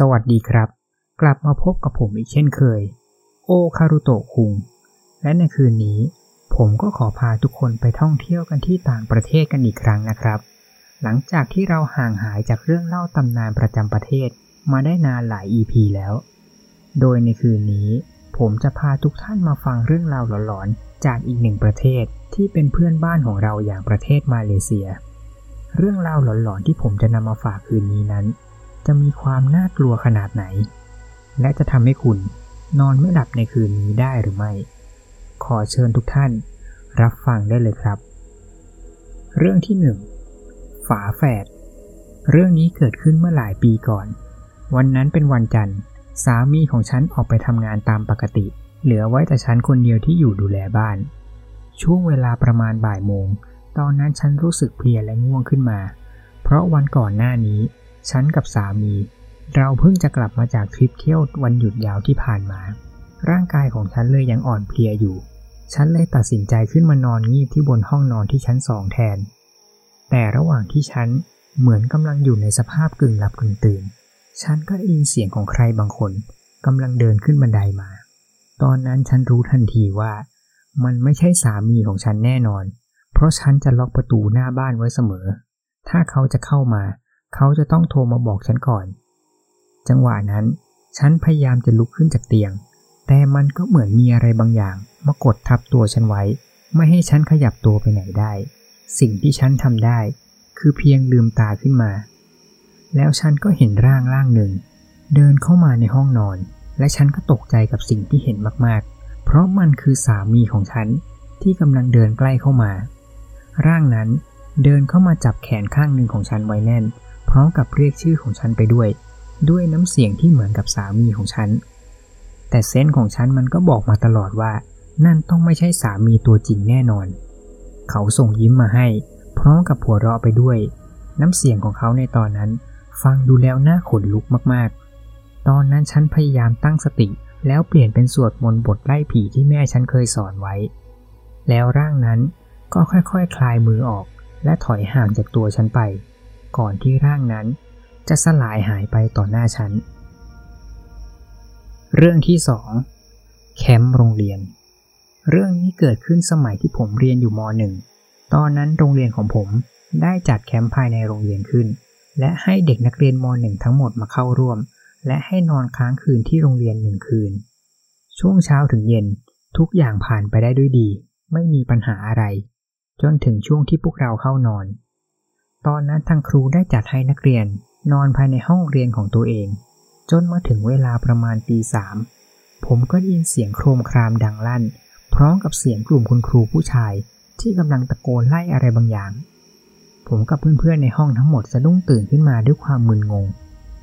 สวัสดีครับ กลับมาพบกับผมอีกเช่นเคย โอคารุโตะคุง และในคืนนี้ ผมก็ขอพาทุกคนไปท่องเที่ยวกันที่ต่างประเทศกันอีกครั้งนะครับ หลังจากที่เราห่างหายจากเรื่องเล่าตำนานประจำประเทศมาได้นานหลาย EP แล้ว โดยในคืนนี้ ผมจะพาทุกท่านมาฟังเรื่องราวหลอนๆ จากอีกหนึ่งประเทศที่เป็นเพื่อนบ้านของเราอย่างประเทศมาเลเซีย เรื่องราวหลอนๆที่ผมจะนำมาฝากคืนนี้นั้น จะมีความน่ากลัวขนาดไหน และจะทำให้คุณนอนไม่หลับในคืนนี้ได้หรือไม่ ขอเชิญทุกท่านรับฟังได้เลยครับ เรื่องที่หนึ่งฝาแฝด เรื่องนี้เกิดขึ้นเมื่อหลายปีก่อน วันนั้นเป็นวันจันทร์ สามีของฉันออกไปทำงานตามปกติ เหลือไว้แต่ฉันคนเดียวที่อยู่ดูแลบ้าน ช่วงเวลาประมาณบ่ายโมง ตอนนั้นฉันรู้สึกเพลียและง่วงขึ้นมา เพราะวันก่อนหน้านี้ ฉันกับสามี เราเพิ่งจะกลับมาจากทริปเที่ยววันหยุดยาวที่ผ่านมา ร่างกายของฉันเลยยังอ่อนเพลียอยู่ ฉันเลยตัดสินใจขึ้นมานอนงีบที่บนห้องนอนที่ชั้นสองแทน แต่ระหว่างที่ฉันเหมือนกำลังอยู่ในสภาพกึ่งหลับกึ่งตื่น ฉันก็ได้ยินเสียงของใครบางคนกำลังเดินขึ้นบันไดมา ตอนนั้นฉันรู้ทันทีว่า มันไม่ใช่สามีของฉันแน่นอน เพราะฉันจะล็อกประตูหน้าบ้านไว้เสมอ ถ้าเขาจะเข้ามา เขาจะต้องโทรมาบอกฉันก่อน จังหวะนั้น ฉันพยายามจะลุกขึ้นจากเตียง แต่มันก็เหมือนมีอะไรบางอย่างมากดทับตัวฉันไว้ ไม่ให้ฉันขยับตัวไปไหนได้ สิ่งที่ฉันทำได้ คือเพียงลืมตาขึ้นมา แล้วฉันก็เห็นร่างร่างหนึ่ง เดินเข้ามาในห้องนอน และฉันก็ตกใจกับสิ่งที่เห็นมากๆ เพราะมันคือสามีของฉันที่กำลังเดินใกล้เข้ามา ร่างนั้นเดินเข้ามาจับแขนข้างหนึ่งของฉันไว้แน่น พร้อมกับเรียกชื่อของฉันไปด้วย ด้วยน้ำเสียงที่เหมือนกับสามีของฉัน แต่เซนส์ของฉันมันก็บอกมาตลอดว่า นั่นต้องไม่ใช่สามีตัวจริงแน่นอน เขาส่งยิ้มมาให้ พร้อมกับหัวเราะไปด้วย น้ำเสียงของเขาในตอนนั้น ฟังดูแล้วน่าขนลุกมากๆ ตอนนั้นฉันพยายามตั้งสติ แล้วเปลี่ยนเป็นสวดมนต์บทไล่ผีที่แม่ฉันเคยสอนไว้ แล้วร่างนั้นก็ค่อยๆคคลายมือออกและถอยห่างจากตัวฉันไป ก่อนที่ร่างนั้นจะสลายหายไปต่อหน้าฉัน เรื่องที่สองแคมป์โรงเรียน เรื่องนี้เกิดขึ้นสมัยที่ผมเรียนอยู่มหนึ่งตอนนั้นโรงเรียนของผมได้จัดแคมป์ภายในโรงเรียนขึ้น และให้เด็กนักเรียนมหนึ่งทั้งหมดมาเข้าร่วม และให้นอนค้างคืนที่โรงเรียนหนึ่งคืน ช่วงเช้าถึงเย็นทุกอย่างผ่านไปได้ด้วยดี ไม่มีปัญหาอะไร จนถึงช่วงที่พวกเราเข้านอน ตอนนั้นทางครูได้จัดให้นักเรียนนอนภายในห้องเรียนของตัวเอง จนมาถึงเวลาประมาณตีสามผมก็ได้ยินเสียงโครมครามดังลั่น พร้อมกับเสียงกลุ่มคุณครูผู้ชาย ที่กำลังตะโกนไล่อะไรบางอย่าง ผมกับเพื่อนๆในห้องทั้งหมดสะดุ้งตื่นขึ้นมาด้วยความมึนงง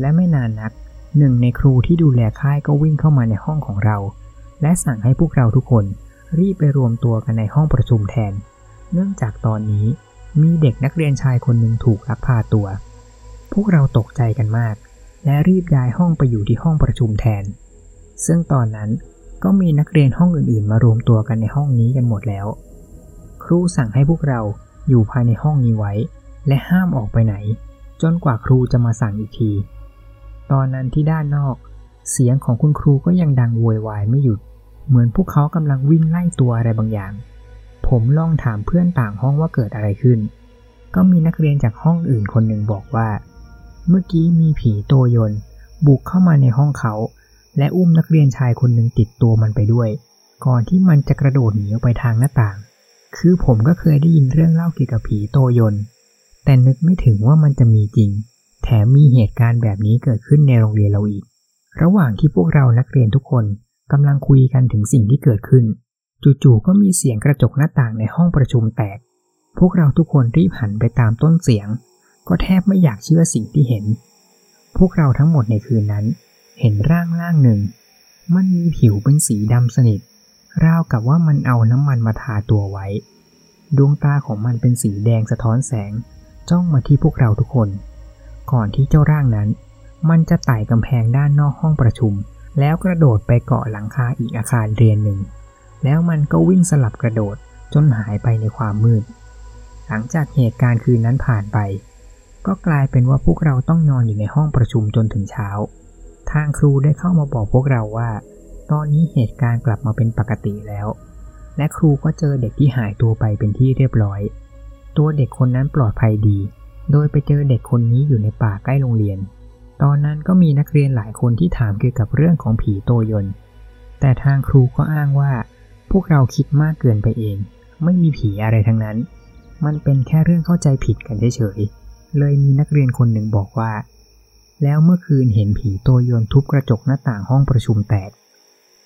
และไม่นานนักหนึ่งในครูที่ดูแลค่ายก็วิ่งเข้ามาในห้องของเรา และสั่งให้พวกเราทุกคนรีบไปรวมตัวกันในห้องประชุมแทน เนื่องจากตอนนี้ มีเด็กนักเรียนชายคนหนึ่งถูกลักพาตัว พวกเราตกใจกันมาก และรีบย้ายห้องไปอยู่ที่ห้องประชุมแทน ซึ่งตอนนั้นก็มีนักเรียนห้องอื่นๆ มารวมตัวกันในห้องนี้กันหมดแล้ว ครูสั่งให้พวกเราอยู่ภายในห้องนี้ไว้ และห้ามออกไปไหน จนกว่าครูจะมาสั่งอีกที ตอนนั้นที่ด้านนอก เสียงของคุณครูก็ยังดังโวยวายไม่หยุด เหมือนพวกเขากำลังวิ่งไล่ตัวอะไรบางอย่าง ผมลองถามเพื่อนต่างห้องว่าเกิดอะไรขึ้น ก็มีนักเรียนจากห้องอื่นคนหนึ่งบอกว่า เมื่อกี้มีผีโตยนบุกเข้ามาในห้องเขา และอุ้มนักเรียนชายคนหนึ่งติดตัวมันไปด้วย ก่อนที่มันจะกระโดดหนีออกไปทางหน้าต่าง คือผมก็เคยได้ยินเรื่องเล่าเกี่ยวกับผีโตยนแต่นึกไม่ถึงว่ามันจะมีจริง แถมมีเหตุการณ์แบบนี้เกิดขึ้นในโรงเรียนเราอีก ระหว่างที่พวกเรานักเรียนทุกคนกำลังคุยกันถึงสิ่งที่เกิดขึ้น จู่ๆก็มีเสียงกระจกหน้าต่างในห้องประชุมแตก พวกเราทุกคนรีบหันไปตามต้นเสียง ก็แทบไม่อยากเชื่อสิ่งที่เห็น พวกเราทั้งหมดในคืนนั้น เห็นร่างร่างหนึ่ง มันมีผิวเป็นสีดำสนิท ราวกับว่ามันเอาน้ำมันมาทาตัวไว้ ดวงตาของมันเป็นสีแดงสะท้อนแสง จ้องมาที่พวกเราทุกคน ก่อนที่เจ้าร่างนั้น มันจะไต่กำแพงด้านนอกห้องประชุม แล้วกระโดดไปเกาะหลังคาอีกอาคารเรียนหนึ่ง แล้วมันก็วิ่งสลับกระโดดจนหายไปในความมืด หลังจากเหตุการณ์คืนนั้นผ่านไป ก็กลายเป็นว่าพวกเราต้องนอนอยู่ในห้องประชุมจนถึงเช้า ทางครูได้เข้ามาบอกพวกเราว่า ตอนนี้เหตุการณ์กลับมาเป็นปกติแล้ว และครูก็เจอเด็กที่หายตัวไปเป็นที่เรียบร้อย ตัวเด็กคนนั้นปลอดภัยดี โดยไปเจอเด็กคนนี้อยู่ในป่าใกล้โรงเรียน ตอนนั้นก็มีนักเรียนหลายคนที่ถามเกี่ยวกับเรื่องของผีโตยนต์แต่ทางครูก็อ้างว่า พวกเราคิดมากเกินไปเอง ไม่มีผีอะไรทั้งนั้น มันเป็นแค่เรื่องเข้าใจผิดกันเฉยๆ เลยมีนักเรียนคนหนึ่งบอกว่า แล้วเมื่อคืนเห็นผีโยนทุบกระจกหน้าต่างห้องประชุมแตก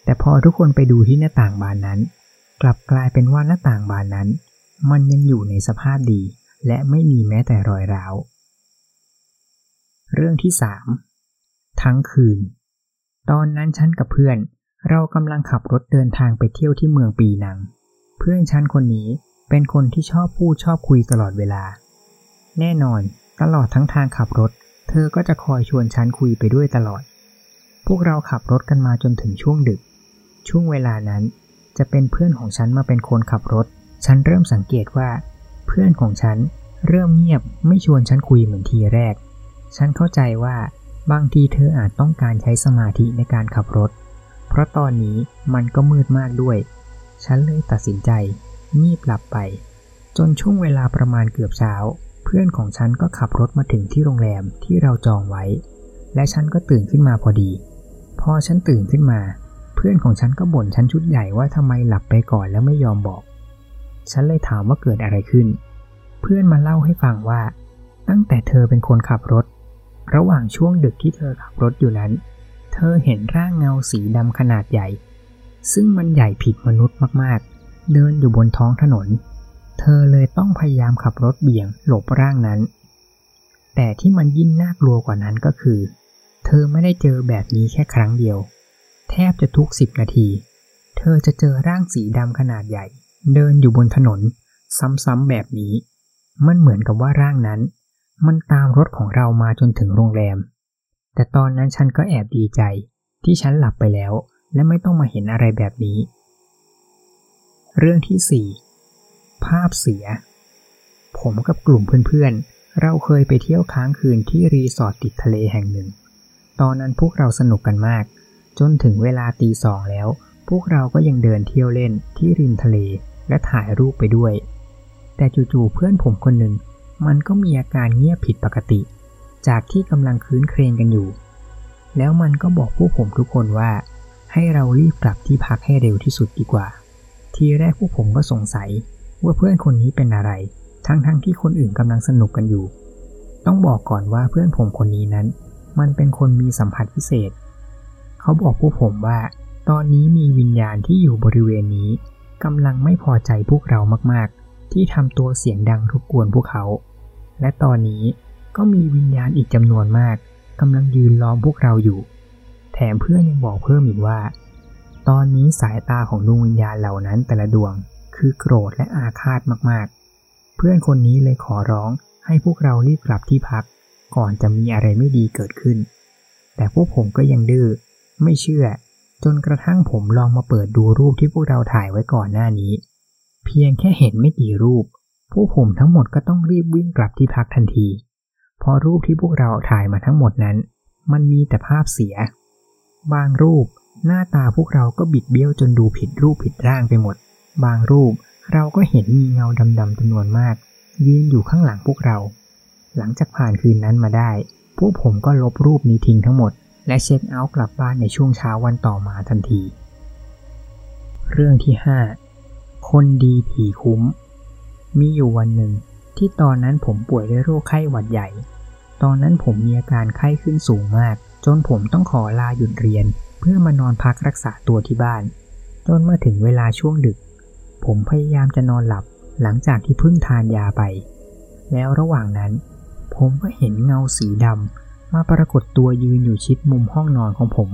แต่พอทุกคนไปดูที่หน้าต่างบานนั้น กลับกลายเป็นว่าหน้าต่างบานนั้น มันยังอยู่ในสภาพดี และไม่มีแม้แต่รอยร้าว เรื่องที่3ทั้งคืน ตอนนั้นฉันกับเพื่อน เรากำลังขับรถเดินทางไปเที่ยวที่เมืองปีนัง เพื่อนฉันคนนี้เป็นคนที่ชอบพูดชอบคุยตลอดเวลา แน่นอน ตลอดทั้งทางขับรถ เธอก็จะคอยชวนฉันคุยไปด้วยตลอด พวกเราขับรถกันมาจนถึงช่วงดึก ช่วงเวลานั้นจะเป็นเพื่อนของฉันมาเป็นคนขับรถ ฉันเริ่มสังเกตว่า เพื่อนของฉันเริ่มเงียบไม่ชวนฉันคุยเหมือนทีแรก ฉันเข้าใจว่าบางทีเธออาจต้องการใช้สมาธิในการขับรถ เพราะตอนนี้มันก็มืดมากด้วย ฉันเลยตัดสินใจ งีบหลับไป จนช่วงเวลาประมาณเกือบเช้า เพื่อนของฉันก็ขับรถมาถึงที่โรงแรมที่เราจองไว้ และฉันก็ตื่นขึ้นมาพอดี พอฉันตื่นขึ้นมา เพื่อนของฉันก็บ่นฉันชุดใหญ่ว่าทำไมหลับไปก่อนแล้วไม่ยอมบอก ฉันเลยถามว่าเกิดอะไรขึ้น เพื่อนมาเล่าให้ฟังว่า ตั้งแต่เธอเป็นคนขับรถ ระหว่างช่วงดึกที่เธอขับรถอยู่นั้น เธอเห็นร่างเงาสีดำขนาดใหญ่ ซึ่งมันใหญ่ผิดมนุษย์มากๆ เดินอยู่บนท้องถนน เธอเลยต้องพยายามขับรถเบี่ยงหลบร่างนั้น แต่ที่มันยิ่งน่ากลัวกว่านั้นก็คือ เธอไม่ได้เจอแบบนี้แค่ครั้งเดียว แทบจะทุกสิบนาที เธอจะเจอร่างสีดำขนาดใหญ่ เดินอยู่บนถนน ซ้ำๆแบบนี้ มันเหมือนกับว่าร่างนั้น มันตามรถของเรามาจนถึงโรงแรม แต่ตอนนั้นฉันก็แอบดีใจ ที่ฉันหลับไปแล้ว และไม่ต้องมาเห็นอะไรแบบนี้ เรื่องที่ 4 ภาพเสีย ผมกับกลุ่มเพื่อนๆ เราเคยไปเที่ยวค้างคืนที่รีสอร์ทติดทะเลแห่งหนึ่ง ตอนนั้นพวกเราสนุกกันมาก จนถึงเวลาตีสองแล้ว พวกเราก็ยังเดินเที่ยวเล่นที่ริมทะเลและถ่ายรูปไปด้วย แต่จู่ๆเพื่อนผมคนหนึ่งมันก็มีอาการเงียบผิดปกติ จากที่กำลังคืนเครงกันอยู่ แล้วมันก็บอกพวกผมทุกคนว่า ให้เรารีบกลับที่พักให้เร็วที่สุดดีกว่า ทีแรกพวกผมก็สงสัยว่าเพื่อนคนนี้เป็นอะไร ทั้งๆทที่คนอื่นกำลังสนุกกันอยู่ ต้องบอกก่อนว่าเพื่อนผมคนนี้นั้น มันเป็นคนมีสัมผัสพิเศษ เขาบอกพวกผมว่า ตอนนี้มีวิญญาณที่อยู่บริเวณนี้กำลังไม่พอใจพวกเรามากๆ ที่ทำตัวเสียงดังรบกวนพวกเขา และตอนนี้ ก็มีวิญญาณอีกจำนวนมากกำลังยืนล้อมพวกเราอยู่ แถมเพื่อนยังบอกเพิ่มอีกว่า ตอนนี้สายตาของดวงวิญญาณเหล่านั้นแต่ละดวง คือโกรธและอาฆาตมากๆ เพื่อนคนนี้เลยขอร้องให้พวกเรารีบกลับที่พัก ก่อนจะมีอะไรไม่ดีเกิดขึ้น แต่พวกผมก็ยังดื้อไม่เชื่อ จนกระทั่งผมลองมาเปิดดูรูปที่พวกเราถ่ายไว้ก่อนหน้านี้ เพียงแค่เห็นไม่กี่รูป พวกผมทั้งหมดก็ต้องรีบวิ่งกลับที่พักทันที พราะรูปที่พวกเราถ่ายมาทั้งหมดนั้น มันมีแต่ภาพเสีย บางรูปหน้าตาพวกเราก็บิดเบี้ยวจนดูผิดรูปผิดร่างไปหมด บางรูปเราก็เห็นมีเงาดำๆจำนวนมาก ยืนอยู่ข้างหลังพวกเรา หลังจากผ่านคืนนั้นมาได้ พวกผมก็ลบรูปนี้ทิ้งทั้งหมด และเช็คเอาท์กลับบ้านในช่วงเช้าวันต่อมาทันที เรื่องที่ 5 คนดีผีคุ้ม มีอยู่วันหนึ่ง ที่ตอนนั้นผมป่วยด้วยโรคไข้หวัดใหญ่ ตอนนั้นผมมีอาการไข้ขึ้นสูงมาก จนผมต้องขอลาหยุดเรียน เพื่อมานอนพักรักษาตัวที่บ้าน จนเมื่อถึงเวลาช่วงดึก ผมพยายามจะนอนหลับหลังจากที่เพิ่งทานยาไป แล้วระหว่างนั้น ผมก็เห็นเงาสีดำมาปรากฏตัวยืนอยู่ชิดมุมห้องนอนของผม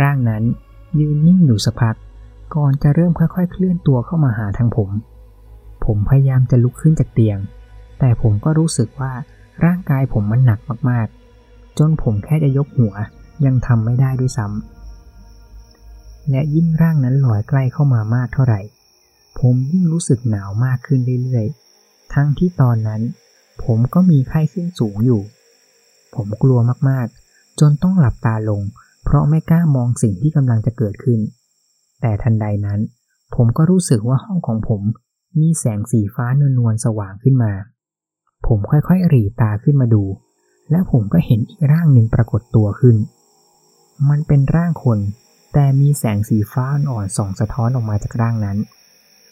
ร่างนั้นยืนนิ่งอยู่สักพัก ก่อนจะเริ่มค่อยๆ เคลื่อนตัวเข้ามาหาทางผม ผมพยายามจะลุกขึ้นจากเตียง แต่ผมก็รู้สึกว่าร่างกายผมมันหนักมากๆ จนผมแค่จะยกหัวยังทำไม่ได้ด้วยซ้ำ และยิ่งร่างนั้นลอยใกล้เข้ามามากเท่าไหร่ ผมยิ่งรู้สึกหนาวมากขึ้นเรื่อยๆ ทั้งที่ตอนนั้น ผมก็มีไข้ขึ้นสูงอยู่ ผมกลัวมากๆ จนต้องหลับตาลง เพราะไม่กล้ามองสิ่งที่กำลังจะเกิดขึ้น แต่ทันใดนั้น ผมก็รู้สึกว่าห้องของผม มีแสงสีฟ้านวลๆสว่างขึ้นมา ผมค่อยๆหรีตาขึ้นมาดู และผมก็เห็นอีกร่างหนึ่งปรากฏตัวขึ้น มันเป็นร่างคน แต่มีแสงสีฟ้าอ่อนส่องสะท้อนออกมาจากร่างนั้น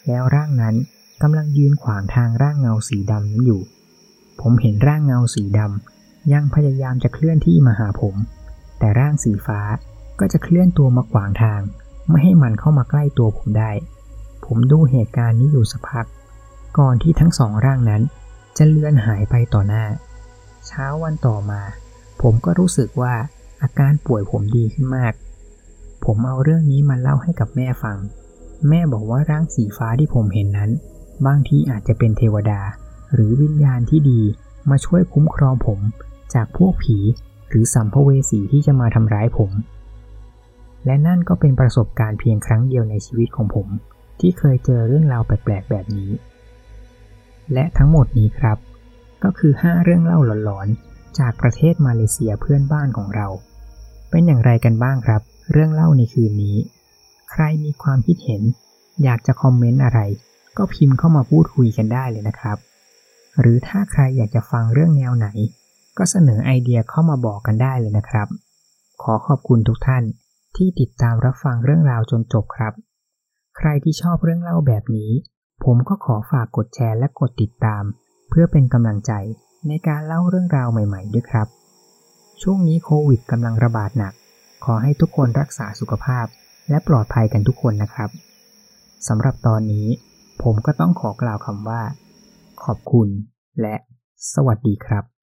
แล้วร่างนั้นกำลังยืนขวางทางร่างเงาสีดำนั้นอยู่ ผมเห็นร่างเงาสีดำยังพยายามจะเคลื่อนที่มาหาผม แต่ร่างสีฟ้าก็จะเคลื่อนตัวมาขวางทาง ไม่ให้มันเข้ามาใกล้ตัวผมได้ ผมดูเหตุการณ์นี้อยู่สักพัก ก่อนที่ทั้งสองร่างนั้น จะเลือนหายไปต่อหน้า เช้าวันต่อมา ผมก็รู้สึกว่าอาการป่วยผมดีขึ้นมาก ผมเอาเรื่องนี้มาเล่าให้กับแม่ฟัง แม่บอกว่าร่างสีฟ้าที่ผมเห็นนั้น บางทีอาจจะเป็นเทวดา หรือวิญญาณที่ดีมาช่วยคุ้มครองผมจากพวกผีหรือสัมภเวสีที่จะมาทำร้ายผม และนั่นก็เป็นประสบการณ์เพียงครั้งเดียวในชีวิตของผม ที่เคยเจอเรื่องราวแปลกๆแบบนี้ และทั้งหมดนี้ครับ ก็คือ 5 เรื่องเล่าหลอนๆ จากประเทศมาเลเซียเพื่อนบ้านของเรา เป็นอย่างไรกันบ้างครับ เรื่องเล่าในคืนนี้ ใครมีความคิดเห็น อยากจะคอมเมนต์อะไร ก็พิมพ์เข้ามาพูดคุยกันได้เลยนะครับ หรือถ้าใครอยากจะฟังเรื่องแนวไหน ก็เสนอไอเดียเข้ามาบอกกันได้เลยนะครับ ขอขอบคุณทุกท่านที่ติดตามรับฟังเรื่องราวจนจบครับ ใครที่ชอบเรื่องเล่าแบบนี้ ผมก็ขอฝากกดแชร์และกดติดตาม เพื่อเป็นกำลังใจในการเล่าเรื่องราวใหม่ ๆ ด้วยครับ ช่วงนี้โควิดกำลังระบาดหนัก ขอให้ทุกคนรักษาสุขภาพ และปลอดภัยกันทุกคนนะครับสำหรับตอนนี้ ผมก็ต้องขอกล่าวคำว่า ขอบคุณและสวัสดีครับ